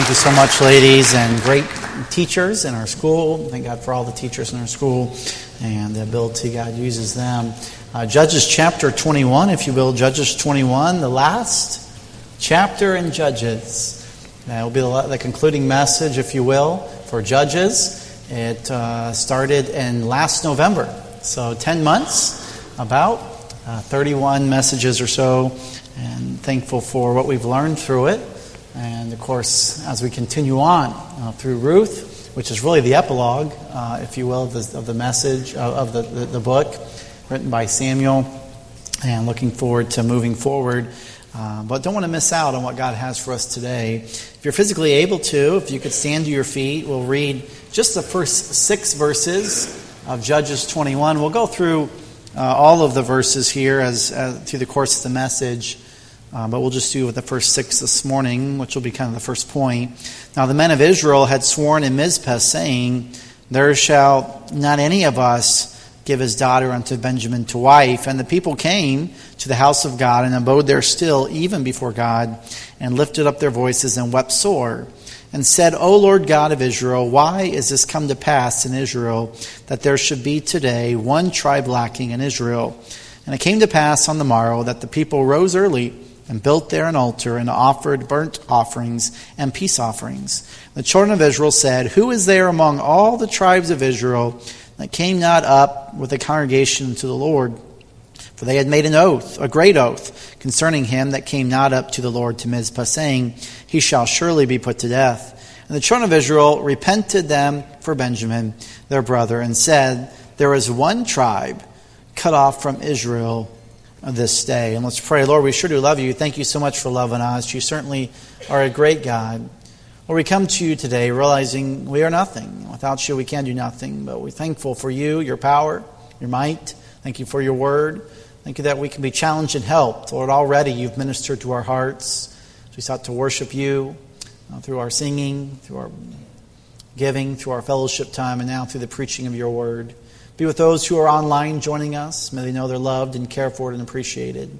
Thank you so much, ladies, and great teachers in our school. Thank God for all the teachers in our school and the ability God uses them. Uh, Judges chapter 21, if you will, Judges 21, the last chapter in Judges. That will be the, concluding message, if you will, for Judges. It uh, started in last November, so 10 months, about uh, 31 messages or so, and thankful for what we've learned through it. And of course, as we continue on uh, through Ruth, which is really the epilogue, uh, if you will, of the, of the message uh, of the, the, the, book written by Samuel, and looking forward to moving forward. Uh, but don't want to miss out on what God has for us today. If you're physically able to, if you could stand to your feet, we'll read just the first six verses of Judges 21. We'll go through uh, all of the verses here as, as through the course of the message. Uh, but we'll just do with the first six this morning, which will be kind of the first point. Now, the men of Israel had sworn in Mizpah, saying, There shall not any of us give his daughter unto Benjamin to wife. And the people came to the house of God and abode there still, even before God, and lifted up their voices and wept sore, and said, O Lord God of Israel, why is this come to pass in Israel, that there should be today one tribe lacking in Israel? And it came to pass on the morrow that the people rose early and built there an altar and offered burnt offerings and peace offerings. The children of Israel said, Who is there among all the tribes of Israel that came not up with the congregation to the Lord? For they had made an oath, a great oath, concerning him that came not up to the Lord to Mizpah, saying, He shall surely be put to death. And the children of Israel repented them for Benjamin, their brother, and said, There is one tribe cut off from Israel this day. And let's pray. Lord, we sure do love you. Thank you so much for loving us. You certainly are a great God. Lord, we come to you today realizing we are nothing. Without you, we can do nothing. But we're thankful for you, your power, your might. Thank you for your word. Thank you that we can be challenged and helped. Lord, already you've ministered to our hearts. We sought to worship you uh, through our singing, through our giving, through our fellowship time, and now through the preaching of your word. Be with those who are online joining us. May they know they're loved and cared for and appreciated.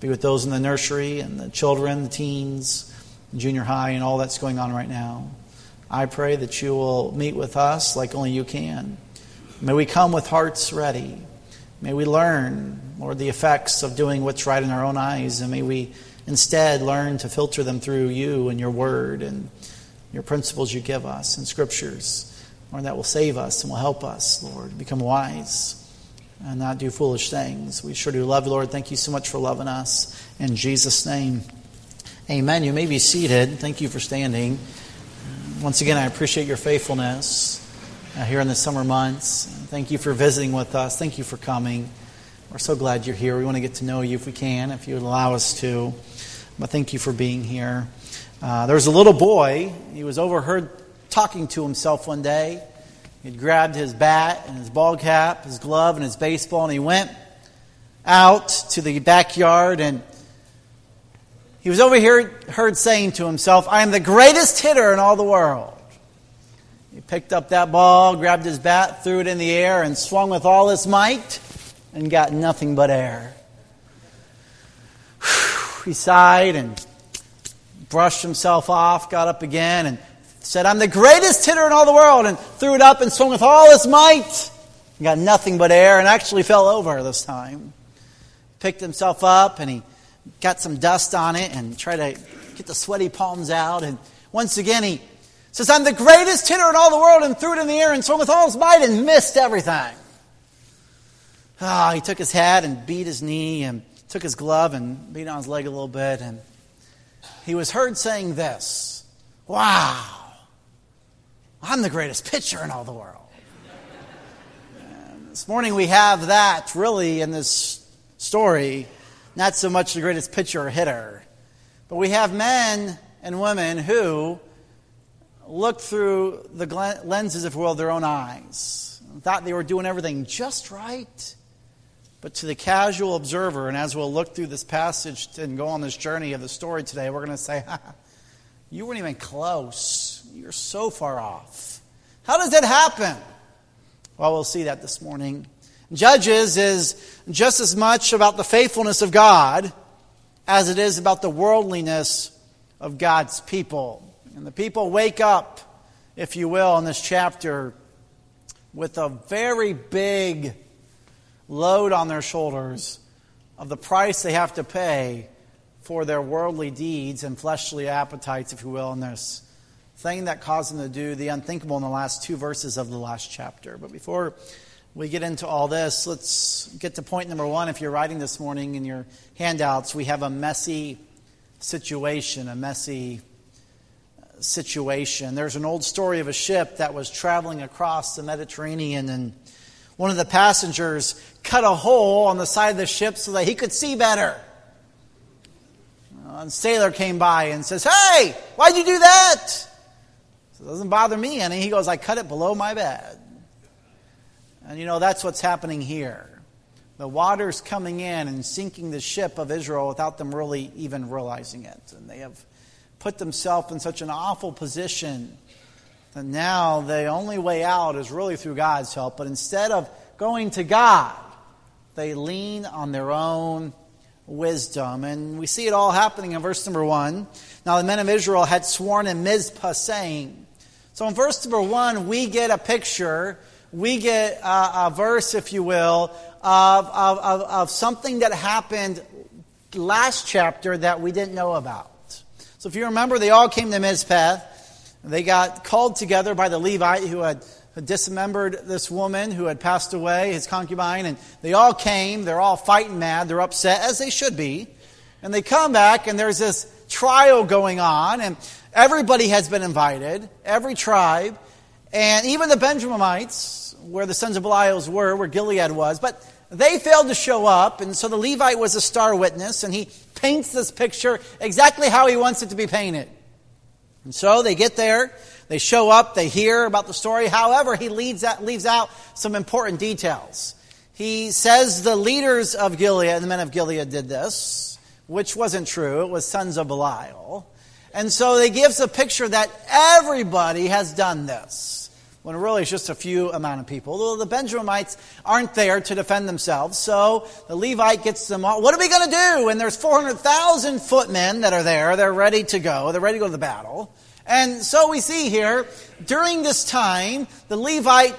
Be with those in the nursery and the children, the teens, junior high, and all that's going on right now. I pray that you will meet with us like only you can. May we come with hearts ready. May we learn, Lord, the effects of doing what's right in our own eyes, and may we instead learn to filter them through you and your word and your principles you give us and scriptures. Lord, that will save us and will help us, Lord, become wise and not do foolish things. We sure do love you, Lord. Thank you so much for loving us. In Jesus' name, amen. You may be seated. Thank you for standing. Once again, I appreciate your faithfulness uh, here in the summer months. Thank you for visiting with us. Thank you for coming. We're so glad you're here. We want to get to know you if we can, if you would allow us to. But thank you for being here. Uh, there was a little boy. He was overheard talking to himself one day. He'd grabbed his bat and his ball cap, his glove, and his baseball, and he went out to the backyard and he was over here heard saying to himself, I am the greatest hitter in all the world. He picked up that ball, grabbed his bat, threw it in the air, and swung with all his might and got nothing but air. He sighed and brushed himself off, got up again, and said, I'm the greatest hitter in all the world, and threw it up and swung with all his might. He got nothing but air and actually fell over this time. Picked himself up and he got some dust on it and tried to get the sweaty palms out. And once again, he says, I'm the greatest hitter in all the world, and threw it in the air and swung with all his might and missed everything. Ah, oh, he took his hat and beat his knee and took his glove and beat on his leg a little bit. And he was heard saying this Wow. I'm the greatest pitcher in all the world. And this morning we have that really in this story, not so much the greatest pitcher or hitter, but we have men and women who looked through the lenses, if you will, their own eyes, thought they were doing everything just right. But to the casual observer, and as we'll look through this passage and go on this journey of the story today, we're going to say, You weren't even close. You're so far off. How does that happen? Well, we'll see that this morning. Judges is just as much about the faithfulness of God as it is about the worldliness of God's people. And the people wake up, if you will, in this chapter with a very big load on their shoulders of the price they have to pay for their worldly deeds and fleshly appetites, if you will, in this thing that caused them to do the unthinkable in the last two verses of the last chapter. But before we get into all this, let's get to point number one. If you're writing this morning in your handouts, we have a messy situation, a messy situation. There's an old story of a ship that was traveling across the Mediterranean, and one of the passengers cut a hole on the side of the ship so that he could see better. A sailor came by and says, Hey, why'd you do that? It doesn't bother me any. He goes, I cut it below my bed. And you know, that's what's happening here. The water's coming in and sinking the ship of Israel without them really even realizing it. And they have put themselves in such an awful position that now the only way out is really through God's help. But instead of going to God, they lean on their own wisdom. And we see it all happening in verse number one. Now, the men of Israel had sworn in Mizpah, saying, So in verse number one, we get a picture, we get a, a verse, if you will, of, of, of, of something that happened last chapter that we didn't know about. So if you remember, they all came to Mizpah. They got called together by the Levite who had dismembered this woman who had passed away, his concubine, and they all came. They're all fighting mad. They're upset, as they should be. And they come back, and there's this trial going on, and everybody has been invited, every tribe, and even the Benjaminites, where the sons of Belials were, where Gilead was, but they failed to show up, and so the Levite was a star witness, and he paints this picture exactly how he wants it to be painted. And so they get there, they show up, they hear about the story. However, he leaves out, leaves out some important details. He says the leaders of Gilead, and the men of Gilead, did this, which wasn't true. It was sons of Belial. And so they gives a picture that everybody has done this when really it's just a few amount of people. Well, the Benjaminites aren't there to defend themselves, so the Levite gets them all. What are we going to do? And there's 400,000 footmen that are there. They're ready to go. They're ready to go to the battle. And so we see here, during this time, the Levite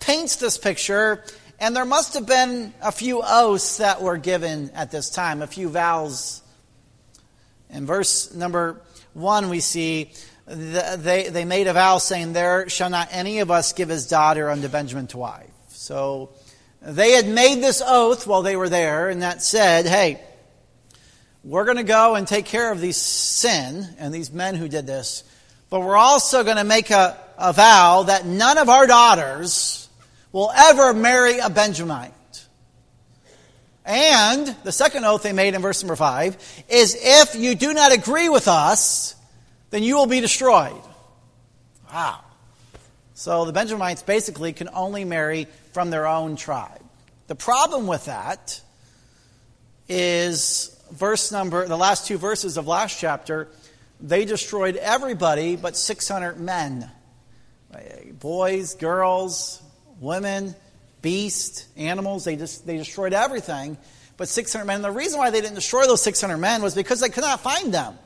paints this picture, and there must have been a few oaths that were given at this time, a few vows. In verse number one, we see they, they made a vow saying, There shall not any of us give his daughter unto Benjamin to wife. So they had made this oath while they were there, and that said, Hey, we're going to go and take care of these sin and these men who did this, but we're also going to make a, a vow that none of our daughters will ever marry a Benjamite. And the second oath they made in verse number 5 is if you do not agree with us, then you will be destroyed. Wow. So the Benjamites basically can only marry from their own tribe. The problem with that is verse number, the last two verses of last chapter, they destroyed everybody but 600 men boys, girls, women, beasts, animals. They, just, they destroyed everything but 600 men. And the reason why they didn't destroy those 600 men was because they could not find them.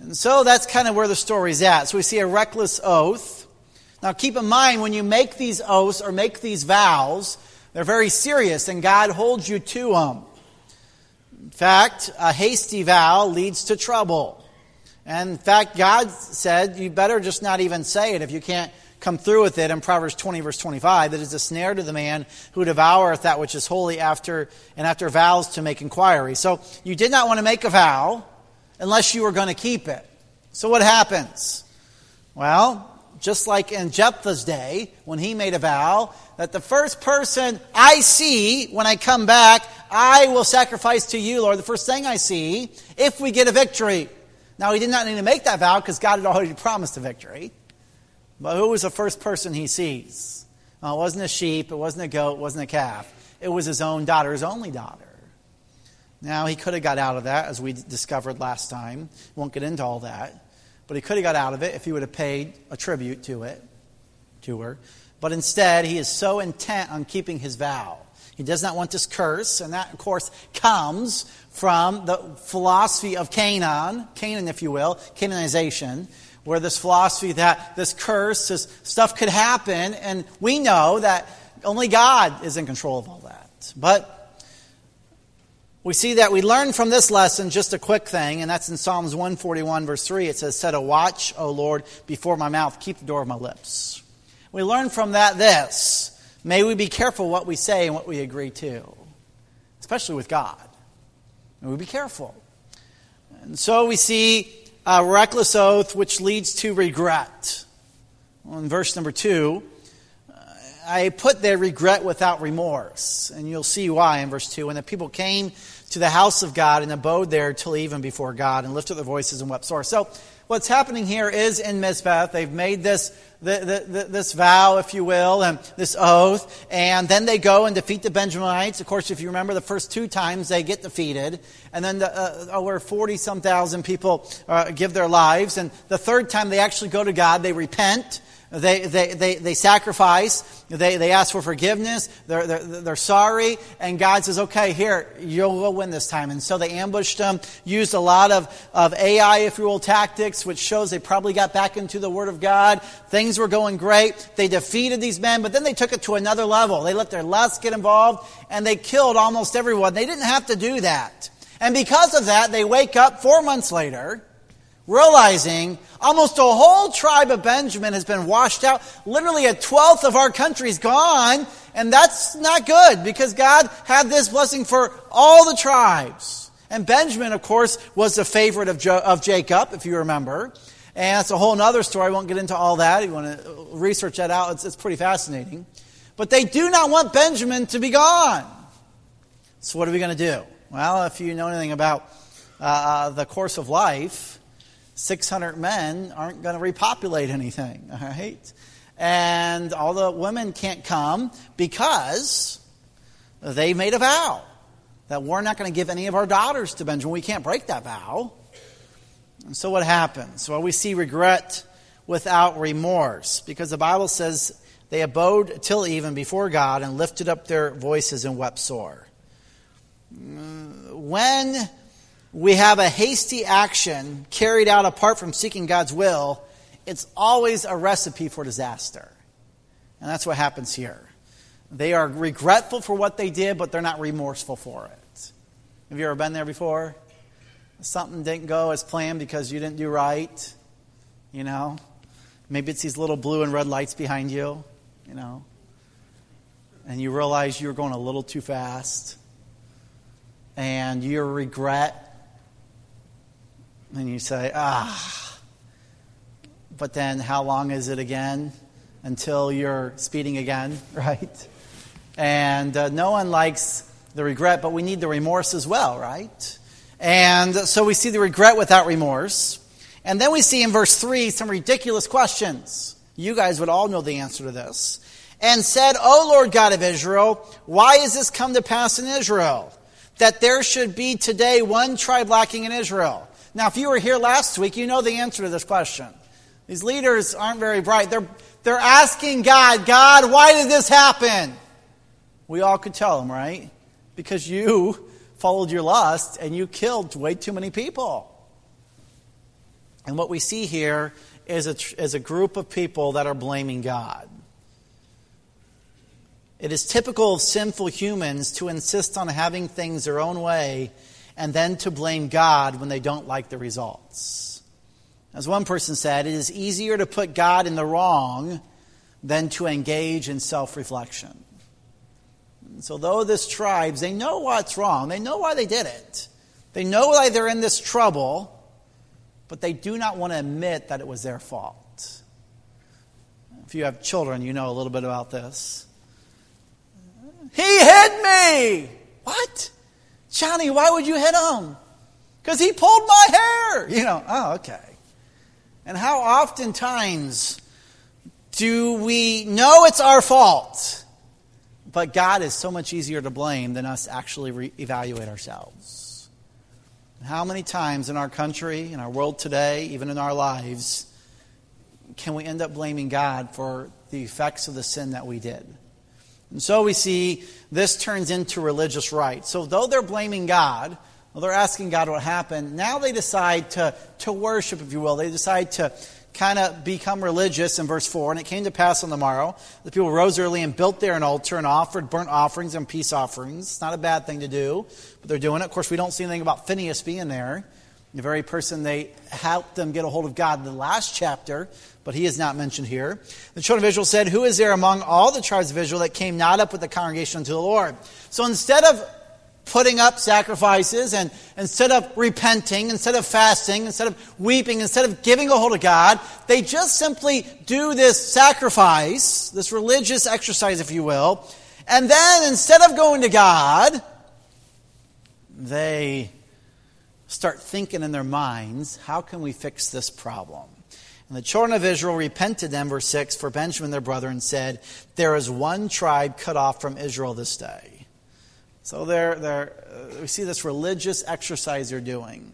And so that's kind of where the story's at. So we see a reckless oath. Now keep in mind, when you make these oaths or make these vows, they're very serious and God holds you to them. In fact, a hasty vow leads to trouble. And in fact, God said, you better just not even say it if you can't come through with it in Proverbs 20, verse 25. That is a snare to the man who devoureth that which is holy after and after vows to make inquiry. So you did not want to make a vow unless you were going to keep it. So what happens? Well, just like in Jephthah's day, when he made a vow that the first person I see when I come back, I will sacrifice to you, Lord, the first thing I see, if we get a victory. Now, he did not need to make that vow because God had already promised a victory. But who was the first person he sees? Well, it wasn't a sheep, it wasn't a goat, it wasn't a calf. It was his own daughter, his only daughter. Now, he could have got out of that, as we discovered last time. Won't get into all that. But he could have got out of it if he would have paid a tribute to it, to her. But instead, he is so intent on keeping his vow. He does not want this curse, and that, of course, comes from the philosophy of Canaan, Canaan, if you will, Canaanization, where this philosophy that this curse, this stuff could happen, and we know that only God is in control of all that. But we see that we learn from this lesson just a quick thing, and that's in Psalms 141, verse 3. It says, Set a watch, O Lord, before my mouth, keep the door of my lips. We learn from that this may we be careful what we say and what we agree to, especially with God. May we be careful. And so we see a reckless oath which leads to regret. In verse number two, I put there regret without remorse. And you'll see why in verse 2. When the people came to the house of God and abode there till even before God and lifted their voices and wept sore. So what's happening here is in Mizpah, they've made this, the, the, this vow, if you will, and this oath, and then they go and defeat the Benjamites. Of course, if you remember, the first two times they get defeated, and then the, uh, over 40 some thousand people uh, give their lives, and the third time they actually go to God, they repent, they, they, they, they sacrifice. They, they ask for forgiveness. They're, they're, they're sorry. And God says, okay, here, you'll go win this time. And so they ambushed them, used a lot of, of Ai, if you will, tactics, which shows they probably got back into the Word of God. Things were going great. They defeated these men, but then they took it to another level. They let their lusts get involved, and they killed almost everyone. They didn't have to do that. And because of that, they wake up four months later realizing almost a whole tribe of Benjamin has been washed out. Literally a twelfth of our country is gone, and that's not good because God had this blessing for all the tribes. And Benjamin, of course, was the favorite of, jo- of Jacob, if you remember. And it's a whole other story. I won't get into all that. If you want to research that out, it's, it's pretty fascinating. But they do not want Benjamin to be gone. So, what are we going to do? Well, if you know anything about uh, uh the course of life, 600 men aren't going to repopulate anything, all right? And all the women can't come because they made a vow that we're not going to give any of our daughters to Benjamin. We can't break that vow. And so what happens? Well, we see regret without remorse because the Bible says they abode till even before God and lifted up their voices and wept sore. Mm, when we have a hasty action carried out apart from seeking God's will, it's always a recipe for disaster. And that's what happens here. They are regretful for what they did, but they're not remorseful for it. Have you ever been there before? Something didn't go as planned because you didn't do right. You know? Maybe it's these little blue and red lights behind you, you know? And you realize you were going a little too fast. And your regret and you say, ah. But then how long is it again until you're speeding again, right? And uh, no one likes the regret, but we need the remorse as well, right? And so we see the regret without remorse. And then we see in verse 3 some ridiculous questions. You guys would all know the answer to this. And said, O Lord God of Israel, why has this come to pass in Israel? That there should be today one tribe lacking in Israel. Now, if you were here last week, you know the answer to this question. These leaders aren't very bright. They're, they're asking God, God, why did this happen? We all could tell them, right? Because you followed your lust and you killed way too many people. And what we see here is a, is a group of people that are blaming God. It is typical of sinful humans to insist on having things their own way and then to blame God when they don't like the results. As one person said, it is easier to put God in the wrong than to engage in self reflection. So, though this tribes, they know what's wrong, they know why they did it, they know why they're in this trouble, but they do not want to admit that it was their fault. If you have children, you know a little bit about this. He hit me! What? Johnny, why would you hit him? Because he pulled my hair. You know, oh, okay. And how oftentimes do we know it's our fault, but God is so much easier to blame than us actually re- evaluate ourselves? How many times in our country, in our world today, even in our lives, can we end up blaming God for the effects of the sin that we did? And so we see this turns into religious rites. So though they're blaming God, well, they're asking God what happened, now they decide to, to worship, if you will. They decide to, kind of become religious in verse 4. And it came to pass on the morrow, the people rose early and built there an altar and offered burnt offerings and peace offerings. It's not a bad thing to do, but they're doing it. Of course, we don't see anything about Phineas being there, the very person they helped them get a hold of God in the last chapter, but he is not mentioned here. The children of Israel said, Who is there among all the tribes of Israel that came not up with the congregation unto the Lord? So instead of putting up sacrifices and instead of repenting, instead of fasting, instead of weeping, instead of giving a hold of God, they just simply do this sacrifice, this religious exercise, if you will, and then instead of going to God, they start thinking in their minds, how can we fix this problem? And the children of Israel repented them, verse 6, for Benjamin their brother, and said, There is one tribe cut off from Israel this day. So they're, they're, uh, we see this religious exercise they're doing.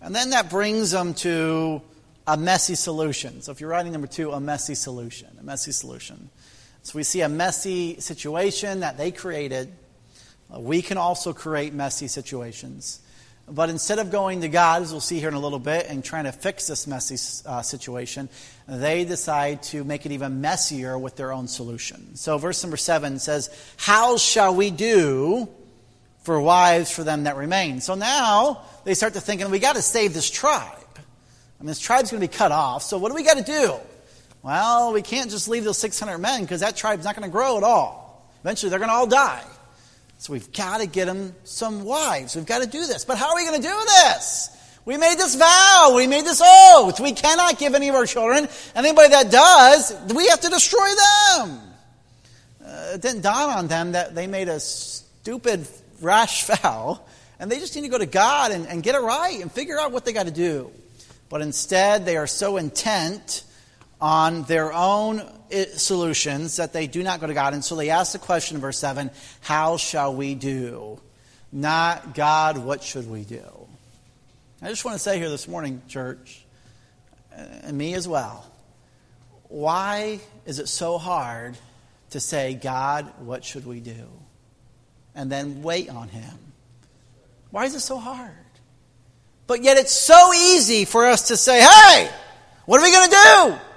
And then that brings them to a messy solution. So if you're writing number two, a messy solution. A messy solution. So we see a messy situation that they created. Uh, we can also create messy situations. But instead of going to God, as we'll see here in a little bit, and trying to fix this messy uh, situation, they decide to make it even messier with their own solution. So, verse number seven says, How shall we do for wives for them that remain? So now they start to thinking, we got to save this tribe. I mean, this tribe's going to be cut off, so what do we got to do? Well, we can't just leave those 600 men because that tribe's not going to grow at all. Eventually, they're going to all die. So we've got to get them some wives. We've got to do this. But how are we going to do this? We made this vow. We made this oath. We cannot give any of our children. Anybody that does, we have to destroy them. Uh, it didn't dawn on them that they made a stupid, rash vow, and they just need to go to God and, and get it right and figure out what they got to do. But instead, they are so intent on their own eh, solutions that they do not go to God. And so they ask the question in verse 7 How shall we do? Not God, what should we do? I just want to say here this morning, church, eh, and me as well, why is it so hard to say, God, what should we do? And then wait on Him? Why is it so hard? But yet it's so easy for us to say, hey, what are we going to do?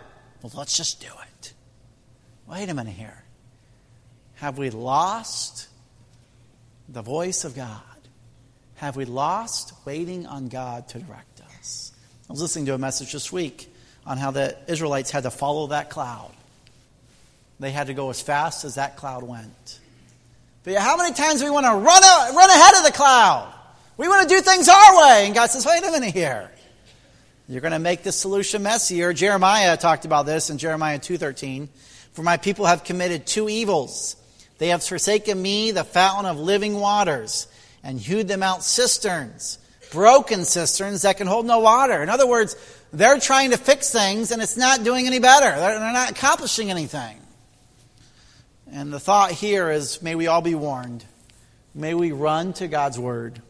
Well, let's just do it. Wait a minute here. Have we lost the voice of God? Have we lost waiting on God to direct us? I was listening to a message this week on how the Israelites had to follow that cloud. They had to go as fast as that cloud went. But how many times do we want to run, out, run ahead of the cloud? We want to do things our way. And God says, wait a minute here. You're going to make the solution messier. Jeremiah talked about this in Jeremiah 2:13. For my people have committed two evils. They have forsaken me, the fountain of living waters, and hewed them out cisterns, broken cisterns that can hold no water. In other words, they're trying to fix things and it's not doing any better. They're, they're not accomplishing anything. And the thought here is may we all be warned. May we run to God's word.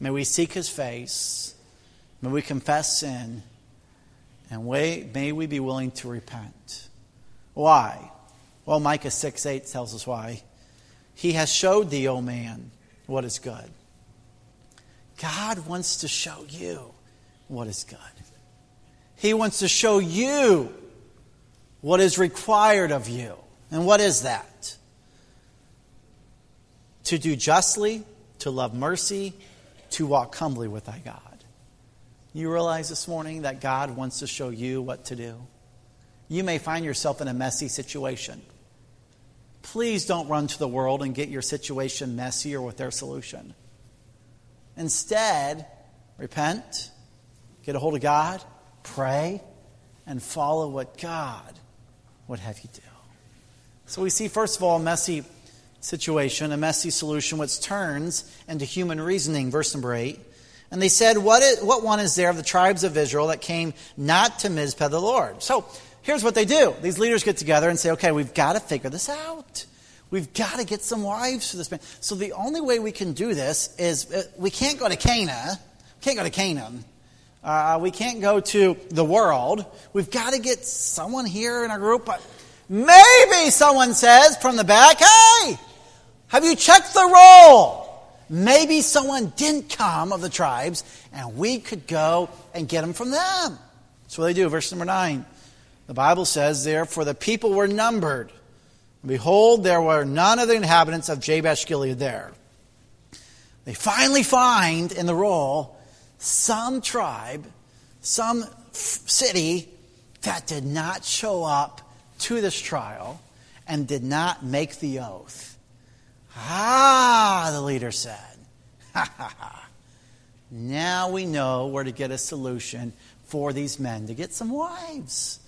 May we seek his face. May we confess sin, and may we be willing to repent. Why? Well, Micah 6 8 tells us why. He has showed thee, O man, what is good. God wants to show you what is good. He wants to show you what is required of you. And what is that? To do justly, to love mercy, to walk humbly with thy God. You realize this morning that God wants to show you what to do. You may find yourself in a messy situation. Please don't run to the world and get your situation messier with their solution. Instead, repent, get a hold of God, pray, and follow what God would have you do. So we see, first of all, a messy situation, a messy solution, which turns into human reasoning. Verse number 8. And they said, what, is, what one is there of the tribes of Israel that came not to Mizpah the Lord? So here's what they do. These leaders get together and say, okay, we've got to figure this out. We've got to get some wives for this man. So the only way we can do this is uh, we can't go to Canaan. Can't go to Canaan. Uh, we can't go to the world. We've got to get someone here in our group. Maybe someone says from the back, hey, have you checked the roll? Maybe someone didn't come of the tribes, and we could go and get them from them. That's what they do, verse number 9. The Bible says, Therefore the people were numbered. Behold, there were none of the inhabitants of Jabesh Gilead there. They finally find in the roll some tribe, some city that did not show up to this trial and did not make the oath. Ah, leader said. Ha ha ha. Now we know where to get a solution for these men to get some wives.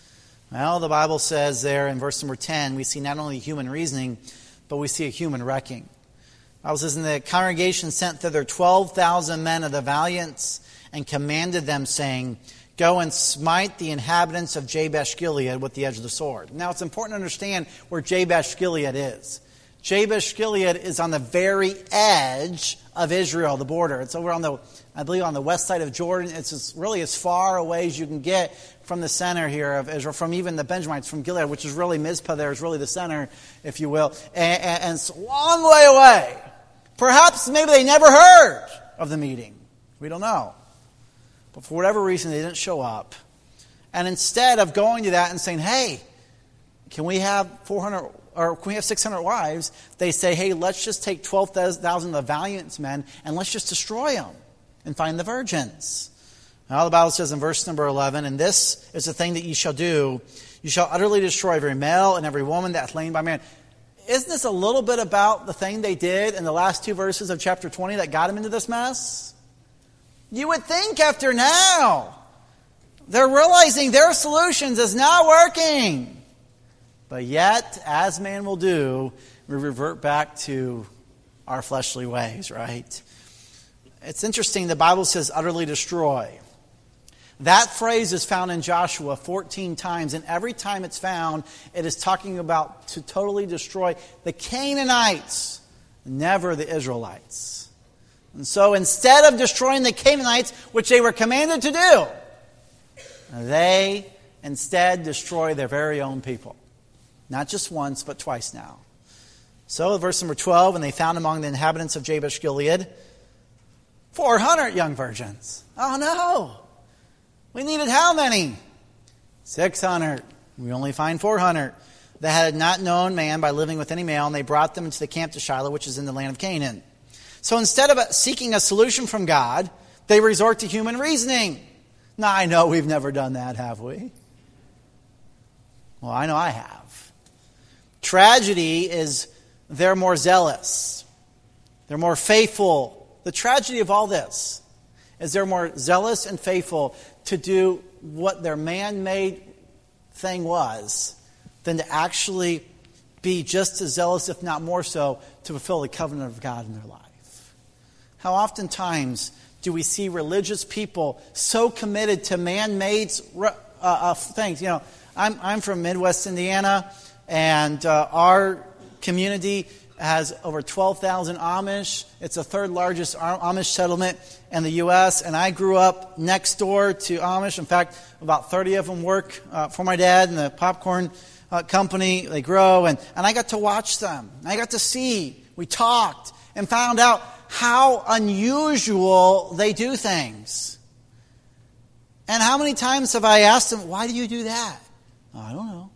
Well, the Bible says there in verse number 10, we see not only human reasoning, but we see a human wrecking. The Bible says, And the congregation sent thither 12,000 men of the valiants and commanded them, saying, Go and smite the inhabitants of Jabesh Gilead with the edge of the sword. Now, it's important to understand where Jabesh Gilead is. Jabesh Gilead is on the very edge of Israel, the border. It's over on the, I believe, on the west side of Jordan. It's really as far away as you can get from the center here of Israel, from even the Benjamites, from Gilead, which is really Mizpah there, is really the center, if you will. And, and, and it's a long way away. Perhaps maybe they never heard of the meeting. We don't know. But for whatever reason, they didn't show up. And instead of going to that and saying, hey, can we have 400 or can we have 600 wives? They say, hey, let's just take 12,000 of the valiant men and let's just destroy them and find the virgins. Now, the Bible says in verse number 11, and this is the thing that ye shall do. You shall utterly destroy every male and every woman that hath lain by man. Isn't this a little bit about the thing they did in the last two verses of chapter 20 that got them into this mess? You would think after now, they're realizing their solutions is not working. But yet, as man will do, we revert back to our fleshly ways, right? It's interesting, the Bible says utterly destroy. That phrase is found in Joshua 14 times, and every time it's found, it is talking about to totally destroy the Canaanites, never the Israelites. And so instead of destroying the Canaanites, which they were commanded to do, they instead destroy their very own people. Not just once, but twice now. So, verse number 12, and they found among the inhabitants of Jabesh Gilead 400 young virgins. Oh no! We needed how many? 600. We only find 400 that had not known man by living with any male, and they brought them into the camp to Shiloh, which is in the land of Canaan. So instead of uh, seeking a solution from God, they resort to human reasoning. Now, I know we've never done that, have we? Well, I know I have. Tragedy is they're more zealous, they're more faithful. The tragedy of all this is they're more zealous and faithful to do what their man made thing was than to actually be just as zealous, if not more so, to fulfill the covenant of God in their life. How oftentimes do we see religious people so committed to man made uh, uh, things? You know, I'm, I'm from Midwest Indiana. And uh, our community has over 12,000 Amish. It's the third largest Amish settlement in the U.S. And I grew up next door to Amish. In fact, about 30 of them work uh, for my dad in the popcorn uh, company. They grow, and, and I got to watch them. I got to see. We talked and found out how unusual they do things. And how many times have I asked them, why do you do that? Oh, I don't know.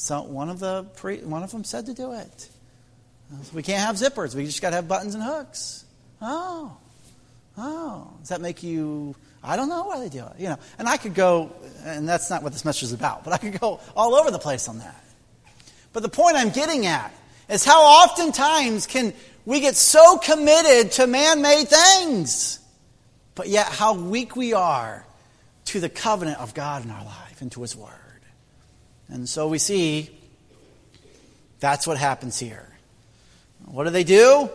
So one of the pre, one of them said to do it. We can't have zippers. We just got to have buttons and hooks. Oh, oh. Does that make you? I don't know why they do it. You know, and I could go, and that's not what this message is about. But I could go all over the place on that. But the point I'm getting at is how oftentimes can we get so committed to man-made things, but yet how weak we are to the covenant of God in our life and to His Word. And so we see that's what happens here. What do they do?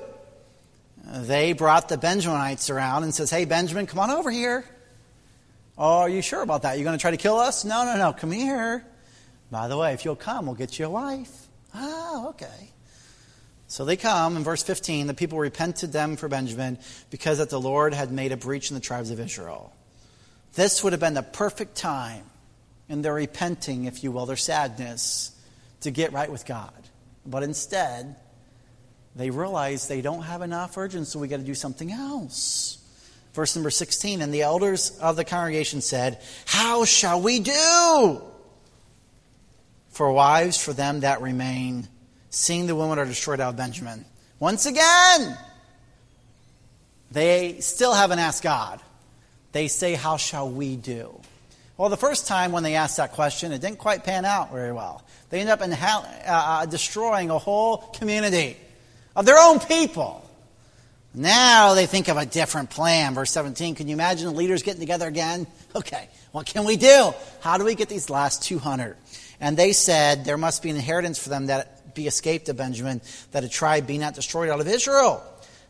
They brought the Benjaminites around and says, "Hey Benjamin, come on over here." Oh, are you sure about that? You're going to try to kill us? No, no, no. Come here. By the way, if you'll come, we'll get you a wife. Oh, okay. So they come, in verse 15, the people repented them for Benjamin because that the Lord had made a breach in the tribes of Israel. This would have been the perfect time and their repenting, if you will, their sadness to get right with God. But instead, they realize they don't have enough urgency, so we got to do something else. Verse number 16 And the elders of the congregation said, How shall we do? For wives for them that remain, seeing the women are destroyed out of Benjamin. Once again, they still haven't asked God. They say, How shall we do? Well, the first time when they asked that question, it didn't quite pan out very well. They ended up in uh, uh, destroying a whole community of their own people. Now they think of a different plan. Verse 17, can you imagine the leaders getting together again? Okay, what can we do? How do we get these last 200? And they said there must be an inheritance for them that be escaped of Benjamin, that a tribe be not destroyed out of Israel.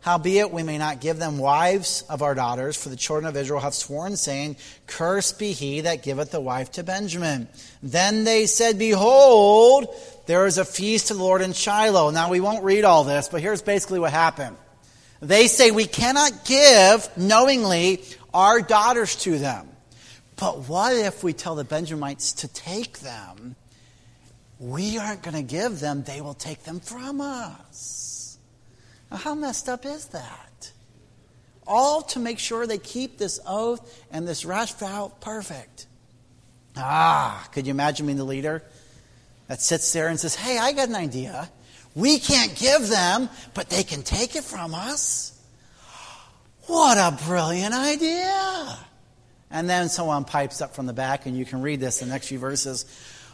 Howbeit, we may not give them wives of our daughters, for the children of Israel have sworn, saying, Cursed be he that giveth a wife to Benjamin. Then they said, Behold, there is a feast to the Lord in Shiloh. Now, we won't read all this, but here's basically what happened. They say, We cannot give knowingly our daughters to them. But what if we tell the Benjamites to take them? We aren't going to give them, they will take them from us. How messed up is that? All to make sure they keep this oath and this rash vow perfect. Ah, could you imagine being the leader that sits there and says, Hey, I got an idea. We can't give them, but they can take it from us. What a brilliant idea. And then someone pipes up from the back, and you can read this in the next few verses.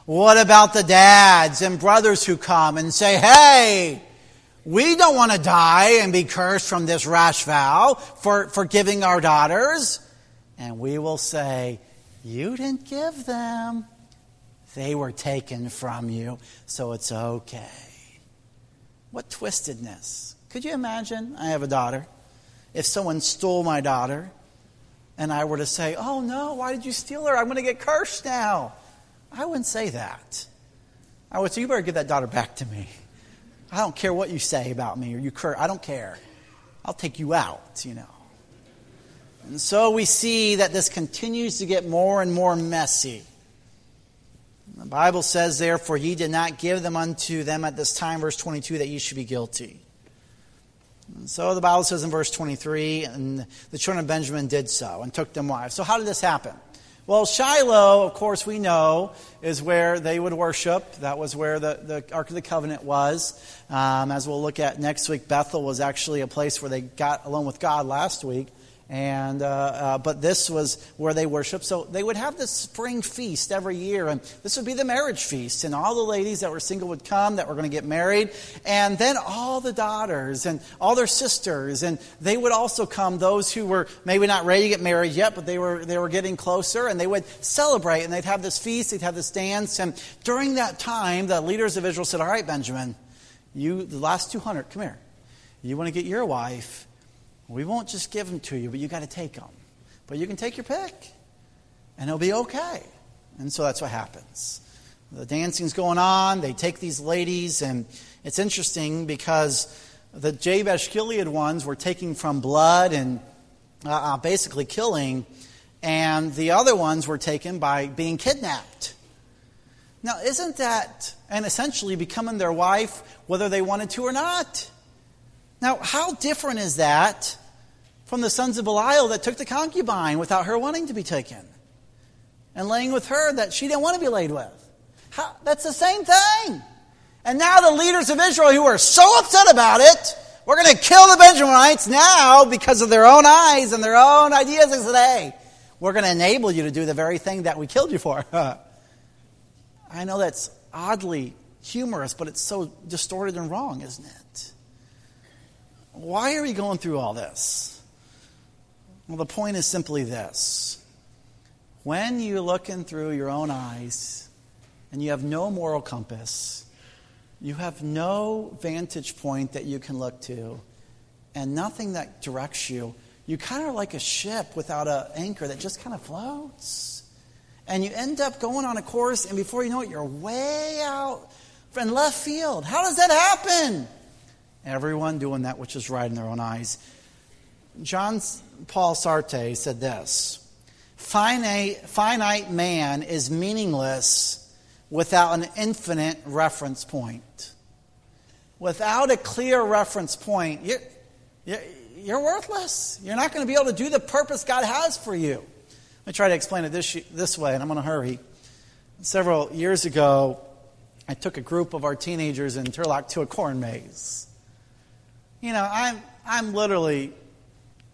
What about the dads and brothers who come and say, Hey, we don't want to die and be cursed from this rash vow for, for giving our daughters. And we will say, You didn't give them. They were taken from you, so it's okay. What twistedness. Could you imagine? I have a daughter. If someone stole my daughter and I were to say, Oh no, why did you steal her? I'm going to get cursed now. I wouldn't say that. I would say, You better give that daughter back to me. I don't care what you say about me or you cur. I don't care. I'll take you out, you know. And so we see that this continues to get more and more messy. The Bible says, therefore, ye did not give them unto them at this time, verse 22, that ye should be guilty. And so the Bible says in verse 23, and the children of Benjamin did so and took them wives. So how did this happen? Well, Shiloh, of course, we know, is where they would worship. That was where the, the Ark of the Covenant was. Um, as we'll look at next week, Bethel was actually a place where they got along with God last week. And, uh, uh, but this was where they worshiped. So they would have this spring feast every year, and this would be the marriage feast. And all the ladies that were single would come that were going to get married. And then all the daughters and all their sisters, and they would also come, those who were maybe not ready to get married yet, but they were, they were getting closer, and they would celebrate, and they'd have this feast, they'd have this dance. And during that time, the leaders of Israel said, All right, Benjamin, you, the last 200, come here. You want to get your wife we won't just give them to you, but you got to take them. But you can take your pick, and it'll be okay. And so that's what happens. The dancing's going on. They take these ladies, and it's interesting because the Jabesh Gilead ones were taking from blood and uh, uh, basically killing, and the other ones were taken by being kidnapped. Now, isn't that, and essentially becoming their wife whether they wanted to or not? Now, how different is that from the sons of Belial that took the concubine without her wanting to be taken and laying with her that she didn't want to be laid with. How, that's the same thing. And now the leaders of Israel who are so upset about it, we're going to kill the Benjamites now because of their own eyes and their own ideas of today. We're going to enable you to do the very thing that we killed you for. I know that's oddly humorous, but it's so distorted and wrong, isn't it? Why are we going through all this? Well, the point is simply this when you're looking through your own eyes and you have no moral compass, you have no vantage point that you can look to, and nothing that directs you, you kind of like a ship without an anchor that just kind of floats. And you end up going on a course, and before you know it, you're way out in left field. How does that happen? Everyone doing that which is right in their own eyes. John Paul Sartre said this finite, finite man is meaningless without an infinite reference point. Without a clear reference point, you're, you're, worthless. You're not going to be able to do the purpose God has for you. Let me try to explain it this, this way, and I'm going to hurry. Several years ago, I took a group of our teenagers in Turlock to a corn maze. You know, I'm, I'm literally,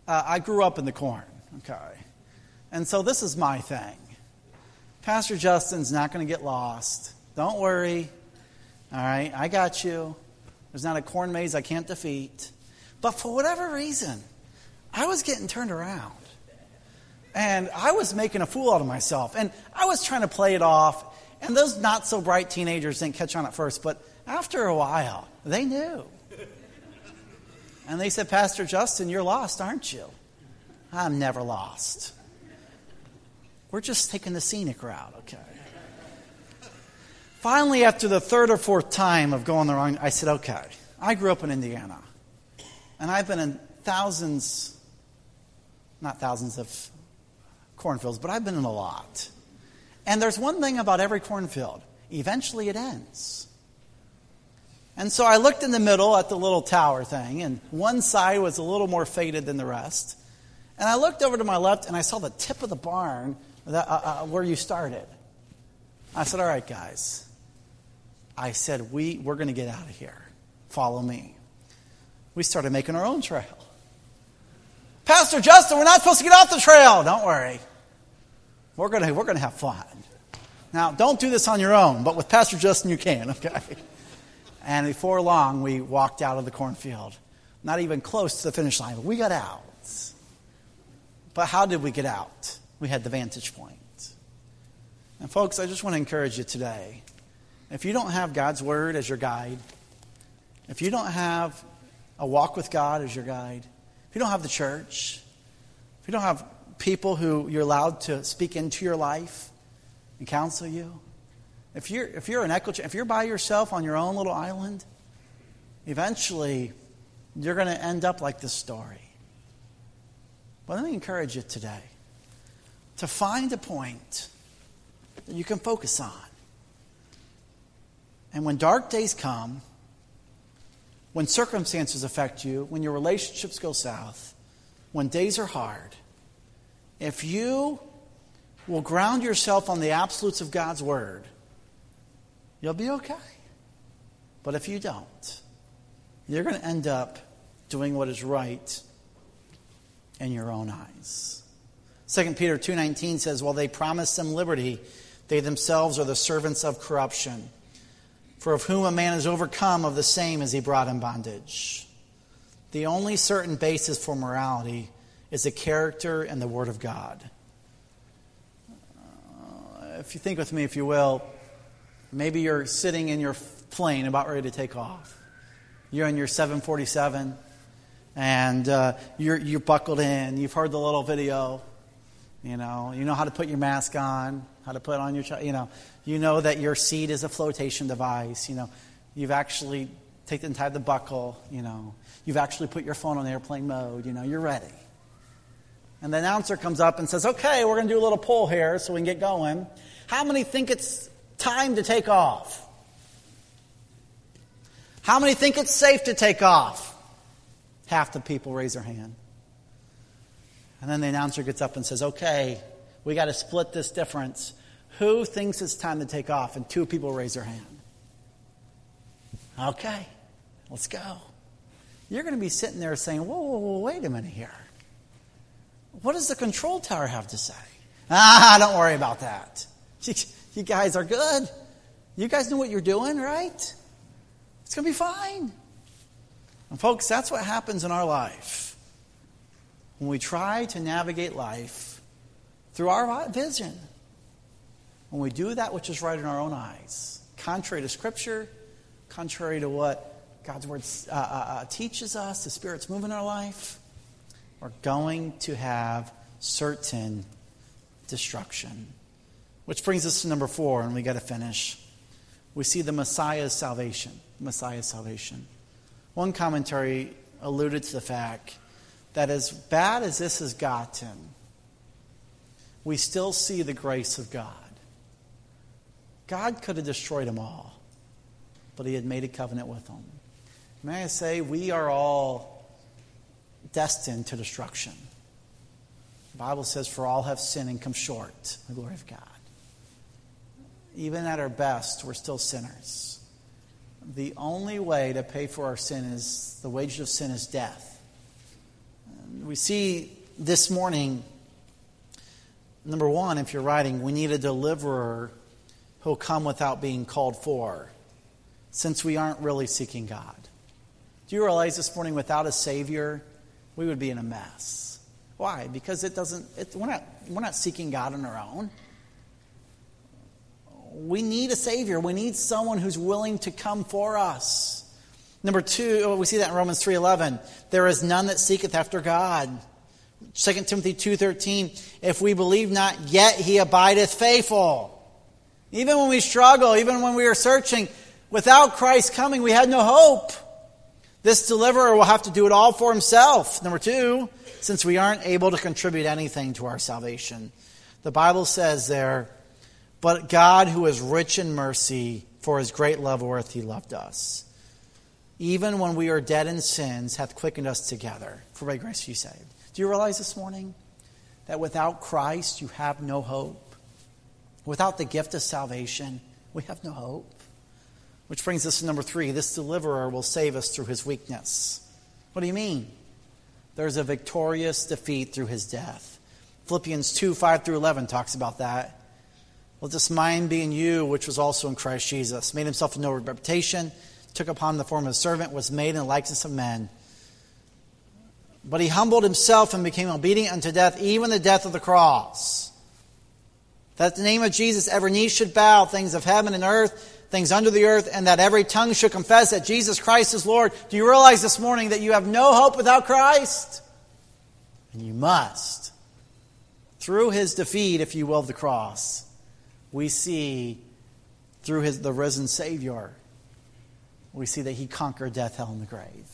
uh, I grew up in the corn, okay? And so this is my thing. Pastor Justin's not going to get lost. Don't worry. All right, I got you. There's not a corn maze I can't defeat. But for whatever reason, I was getting turned around. And I was making a fool out of myself. And I was trying to play it off. And those not so bright teenagers didn't catch on at first. But after a while, they knew. And they said, Pastor Justin, you're lost, aren't you? I'm never lost. We're just taking the scenic route, okay? Finally, after the third or fourth time of going the wrong, I said, okay, I grew up in Indiana. And I've been in thousands, not thousands of cornfields, but I've been in a lot. And there's one thing about every cornfield eventually it ends. And so I looked in the middle at the little tower thing, and one side was a little more faded than the rest. And I looked over to my left, and I saw the tip of the barn that, uh, uh, where you started. I said, All right, guys. I said, we, We're going to get out of here. Follow me we started making our own trail. Pastor Justin, we're not supposed to get off the trail. Don't worry. We're going we're going to have fun. Now, don't do this on your own, but with Pastor Justin, you can, okay? And before long, we walked out of the cornfield. Not even close to the finish line, but we got out. But how did we get out? We had the vantage point. And, folks, I just want to encourage you today. If you don't have God's Word as your guide, if you don't have a walk with God as your guide, if you don't have the church, if you don't have people who you're allowed to speak into your life and counsel you, if you're, if you're an echo, if you're by yourself on your own little island, eventually you're going to end up like this story. But let me encourage you today to find a point that you can focus on. And when dark days come, when circumstances affect you, when your relationships go south, when days are hard, if you will ground yourself on the absolutes of God's Word, you'll be okay. But if you don't, you're going to end up doing what is right in your own eyes. 2 Peter 2:19 says, "While they promise them liberty, they themselves are the servants of corruption." For of whom a man is overcome, of the same is he brought in bondage. The only certain basis for morality is the character and the Word of God. Uh, if you think with me, if you will, maybe you're sitting in your plane about ready to take off. You're in your 747 and uh, you're, you're buckled in. You've heard the little video. You know, you know how to put your mask on, how to put on your, you know, you know that your seat is a flotation device. You know, you've actually taken tied the buckle. You know, you've actually put your phone on airplane mode. You know, you're ready. And the announcer comes up and says, "Okay, we're going to do a little poll here so we can get going. How many think it's time to take off? How many think it's safe to take off?" Half the people raise their hand. And then the announcer gets up and says, Okay, we got to split this difference. Who thinks it's time to take off? And two people raise their hand. Okay, let's go. You're going to be sitting there saying, whoa, whoa, whoa, wait a minute here. What does the control tower have to say? Ah, don't worry about that. You guys are good. You guys know what you're doing, right? It's going to be fine. And, folks, that's what happens in our life when we try to navigate life through our vision when we do that which is right in our own eyes, contrary to Scripture, contrary to what God's Word uh, uh, uh, teaches us, the Spirit's moving in our life, we're going to have certain destruction. Which brings us to number four, and we got to finish. We see the Messiah's salvation. Messiah's salvation. One commentary alluded to the fact that as bad as this has gotten, we still see the grace of God. God could have destroyed them all, but He had made a covenant with them. May I say, we are all destined to destruction. The Bible says, For all have sinned and come short of the glory of God. Even at our best, we're still sinners. The only way to pay for our sin is the wages of sin is death. We see this morning, number one, if you're writing, we need a deliverer who'll come without being called for, since we aren't really seeking God. Do you realize this morning, without a Savior, we would be in a mess? Why? Because it doesn't, it, we're, not, we're not seeking God on our own. We need a Savior. We need someone who's willing to come for us. Number two, oh, we see that in Romans 3.11. There is none that seeketh after God. 2 Timothy 2.13. If we believe not, yet he abideth faithful. Even when we struggle, even when we are searching, without Christ coming, we had no hope. This deliverer will have to do it all for himself. Number two, since we aren't able to contribute anything to our salvation. The Bible says there, but God, who is rich in mercy, for his great love wherewith he loved us, even when we are dead in sins, hath quickened us together. For by grace you saved. Do you realize this morning that without Christ you have no hope? Without the gift of salvation, we have no hope. Which brings us to number three this deliverer will save us through his weakness. What do you mean? There's a victorious defeat through his death. Philippians 2 5 through 11 talks about that. Let this mind be in you, which was also in Christ Jesus. Made himself of no reputation, took upon the form of a servant, was made in the likeness of men. But he humbled himself and became obedient unto death, even the death of the cross. That the name of Jesus every knee should bow, things of heaven and earth, things under the earth, and that every tongue should confess that Jesus Christ is Lord. Do you realize this morning that you have no hope without Christ? And you must. Through his defeat, if you will, the cross, we see through his, the risen Savior, we see that he conquered death, hell, and the grave.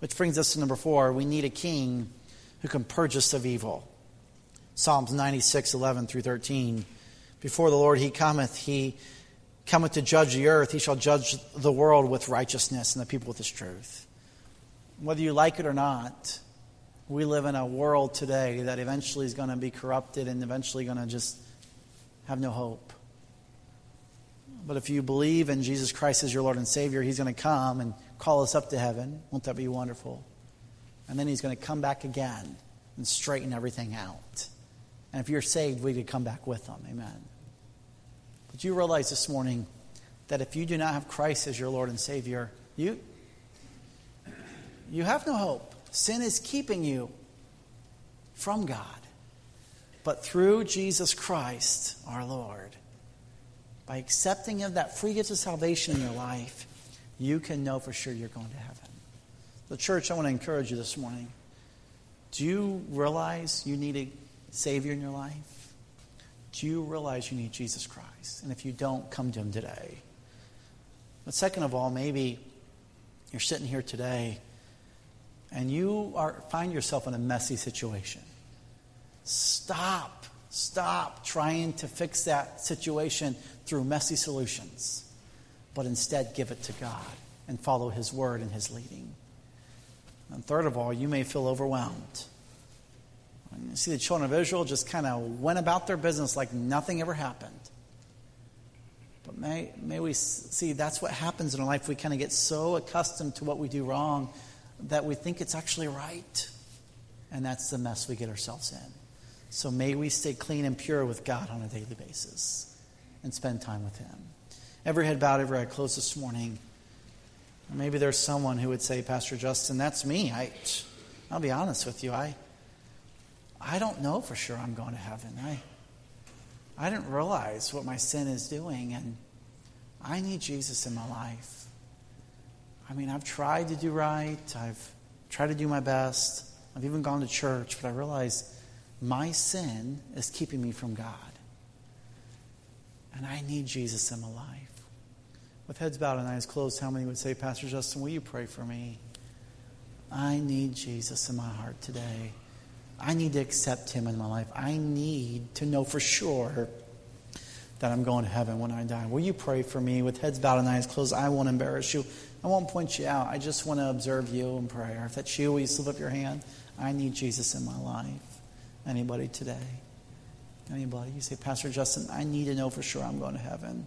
Which brings us to number four. We need a king who can purge us of evil. Psalms 96, 11 through 13. Before the Lord he cometh, he cometh to judge the earth, he shall judge the world with righteousness and the people with his truth. Whether you like it or not, we live in a world today that eventually is going to be corrupted and eventually going to just have no hope. But if you believe in Jesus Christ as your Lord and Savior, He's going to come and call us up to heaven. Won't that be wonderful? And then He's going to come back again and straighten everything out. And if you're saved, we could come back with Him. Amen. But you realize this morning that if you do not have Christ as your Lord and Savior, you, you have no hope. Sin is keeping you from God. But through Jesus Christ, our Lord, by accepting of that free gift of salvation in your life, you can know for sure you're going to heaven. The church, I want to encourage you this morning. Do you realize you need a Savior in your life? Do you realize you need Jesus Christ? And if you don't, come to Him today. But second of all, maybe you're sitting here today and you are, find yourself in a messy situation. Stop. Stop trying to fix that situation through messy solutions, but instead give it to God and follow His word and His leading. And third of all, you may feel overwhelmed. You see, the children of Israel just kind of went about their business like nothing ever happened. But may, may we see that's what happens in our life. We kind of get so accustomed to what we do wrong that we think it's actually right. And that's the mess we get ourselves in. So may we stay clean and pure with God on a daily basis and spend time with Him. Every head bowed, every eye closed this morning. Maybe there's someone who would say, Pastor Justin, that's me. I, I'll be honest with you. I, I don't know for sure I'm going to heaven. I, I didn't realize what my sin is doing, and I need Jesus in my life. I mean, I've tried to do right, I've tried to do my best, I've even gone to church, but I realize my sin is keeping me from God. And I need Jesus in my life. With heads bowed and eyes closed, how many would say, Pastor Justin, will you pray for me? I need Jesus in my heart today. I need to accept Him in my life. I need to know for sure that I'm going to heaven when I die. Will you pray for me with heads bowed and eyes closed? I won't embarrass you. I won't point you out. I just want to observe you in prayer. If that's you, will you slip up your hand? I need Jesus in my life. Anybody today? Anybody? You say, Pastor Justin, I need to know for sure I'm going to heaven.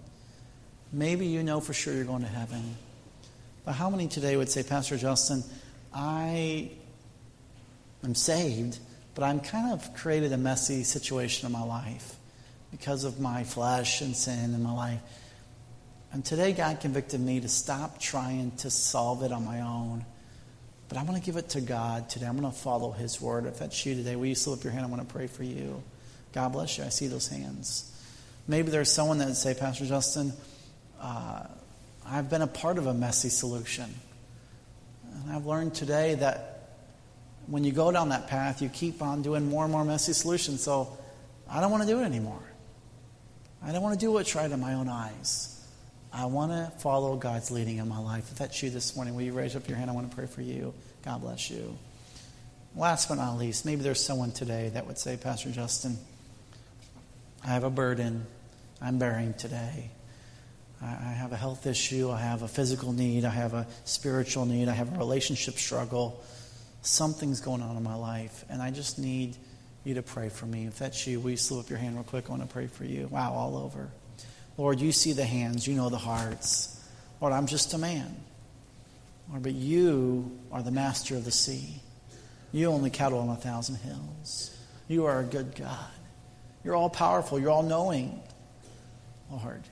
Maybe you know for sure you're going to heaven. But how many today would say, Pastor Justin, I am saved, but I'm kind of created a messy situation in my life because of my flesh and sin in my life. And today, God convicted me to stop trying to solve it on my own. But I want to give it to God today. I'm going to follow His word. If that's you today, will you slip up your hand? I want to pray for you. God bless you. I see those hands. Maybe there's someone that would say, Pastor Justin, uh, I've been a part of a messy solution. And I've learned today that when you go down that path, you keep on doing more and more messy solutions. So I don't want to do it anymore. I don't want to do what's right in my own eyes. I want to follow God's leading in my life. If that's you this morning, will you raise up your hand? I want to pray for you. God bless you. Last but not least, maybe there's someone today that would say, Pastor Justin, I have a burden I'm bearing today. I have a health issue. I have a physical need. I have a spiritual need. I have a relationship struggle. Something's going on in my life, and I just need you to pray for me. If that's you, will you slip up your hand real quick? I want to pray for you. Wow, all over. Lord, you see the hands, you know the hearts. Lord, I'm just a man. Lord, but you are the master of the sea. You own the cattle on a thousand hills. You are a good God. You're all powerful. You're all knowing. Lord,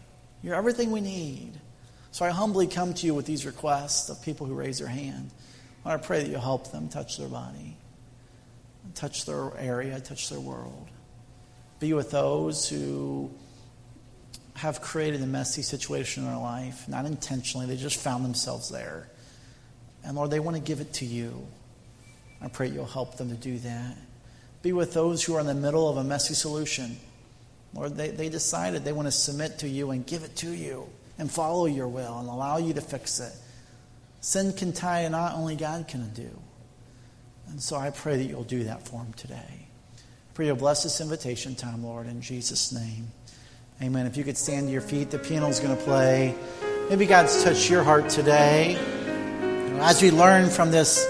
you're everything we need. So I humbly come to you with these requests of people who raise their hand. Lord, I pray that you'll help them touch their body, touch their area, touch their world. Be with those who have created a messy situation in their life, not intentionally, they just found themselves there. And Lord, they want to give it to you. I pray you'll help them to do that. Be with those who are in the middle of a messy solution. Lord, they, they decided they want to submit to you and give it to you and follow your will and allow you to fix it. Sin can tie, and not only God can do. And so I pray that you'll do that for them today. Pray you'll bless this invitation time, Lord, in Jesus' name. Amen. If you could stand to your feet, the piano's going to play. Maybe God's touched your heart today. As we learn from this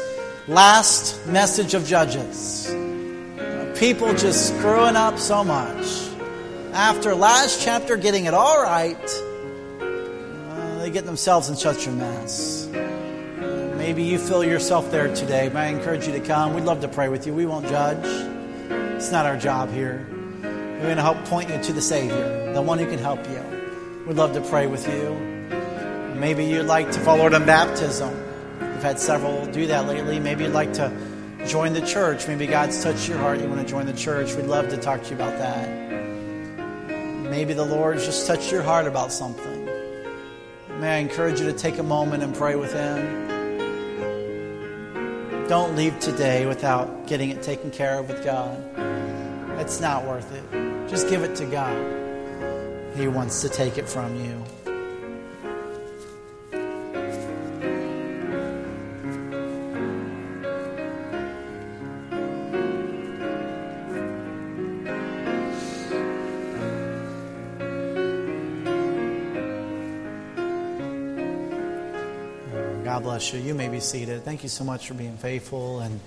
last message of Judges, people just screwing up so much. After last chapter getting it all right, uh, they get themselves in such a mess. Maybe you feel yourself there today. May I encourage you to come? We'd love to pray with you. We won't judge. It's not our job here. We're going to help point you to the Savior, the one who can help you. We'd love to pray with you. Maybe you'd like to follow Lord in baptism. We've had several do that lately. Maybe you'd like to join the church. Maybe God's touched your heart. You want to join the church. We'd love to talk to you about that. Maybe the Lord's just touched your heart about something. May I encourage you to take a moment and pray with Him. Don't leave today without getting it taken care of with God. It's not worth it. Just give it to God. He wants to take it from you. God bless you. You may be seated. Thank you so much for being faithful and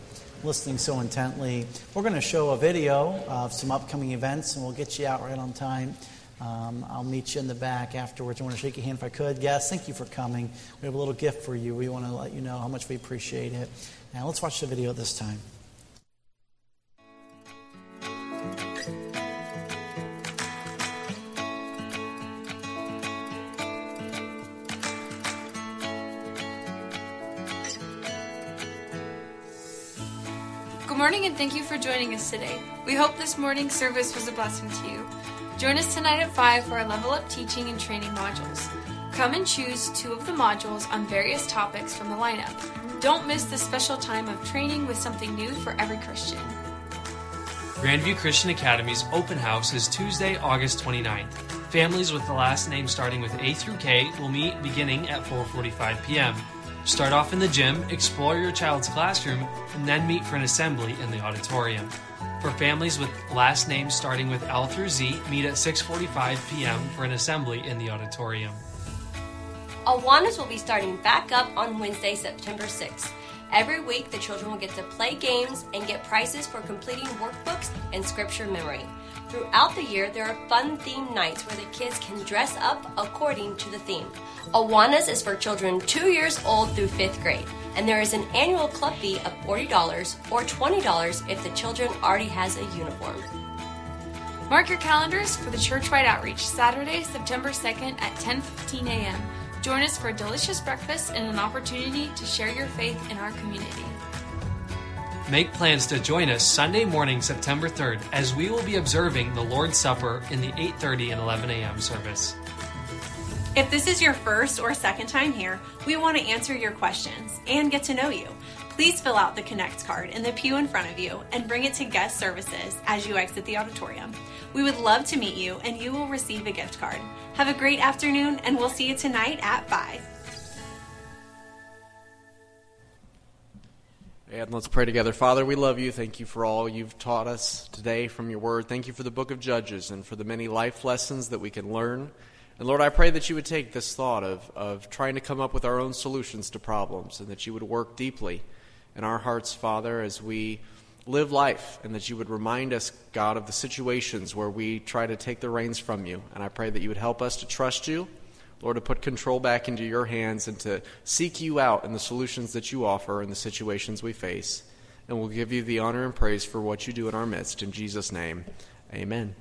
listening so intently. We're going to show a video of some upcoming events, and we'll get you out right on time. Um, I'll meet you in the back afterwards. I want to shake your hand if I could. Yes, thank you for coming. We have a little gift for you. We want to let you know how much we appreciate it. Now, let's watch the video at this time. Morning and thank you for joining us today. We hope this morning's service was a blessing to you. Join us tonight at 5 for our Level Up teaching and training modules. Come and choose two of the modules on various topics from the lineup. Don't miss this special time of training with something new for every Christian. Grandview Christian Academy's open house is Tuesday, August 29th. Families with the last name starting with A through K will meet beginning at 4:45 p.m. Start off in the gym, explore your child's classroom, and then meet for an assembly in the auditorium. For families with last names starting with L through Z, meet at 6:45 p.m. for an assembly in the auditorium. Awanas will be starting back up on Wednesday, September 6th. Every week, the children will get to play games and get prizes for completing workbooks and scripture memory. Throughout the year, there are fun theme nights where the kids can dress up according to the theme. Awanas is for children two years old through fifth grade, and there is an annual club fee of $40 or $20 if the children already has a uniform. Mark your calendars for the churchwide outreach Saturday, September 2nd at 10:15 a.m. Join us for a delicious breakfast and an opportunity to share your faith in our community. Make plans to join us Sunday morning, September 3rd, as we will be observing the Lord's Supper in the 8:30 and 11 a.m. service. If this is your first or second time here, we want to answer your questions and get to know you. Please fill out the Connect card in the pew in front of you and bring it to guest services as you exit the auditorium. We would love to meet you and you will receive a gift card. Have a great afternoon and we'll see you tonight at 5. And let's pray together. Father, we love you. Thank you for all you've taught us today from your word. Thank you for the book of Judges and for the many life lessons that we can learn. And Lord, I pray that you would take this thought of, of trying to come up with our own solutions to problems and that you would work deeply in our hearts, Father, as we live life and that you would remind us, God, of the situations where we try to take the reins from you. And I pray that you would help us to trust you Lord, to put control back into your hands and to seek you out in the solutions that you offer in the situations we face. And we'll give you the honor and praise for what you do in our midst. In Jesus' name, amen.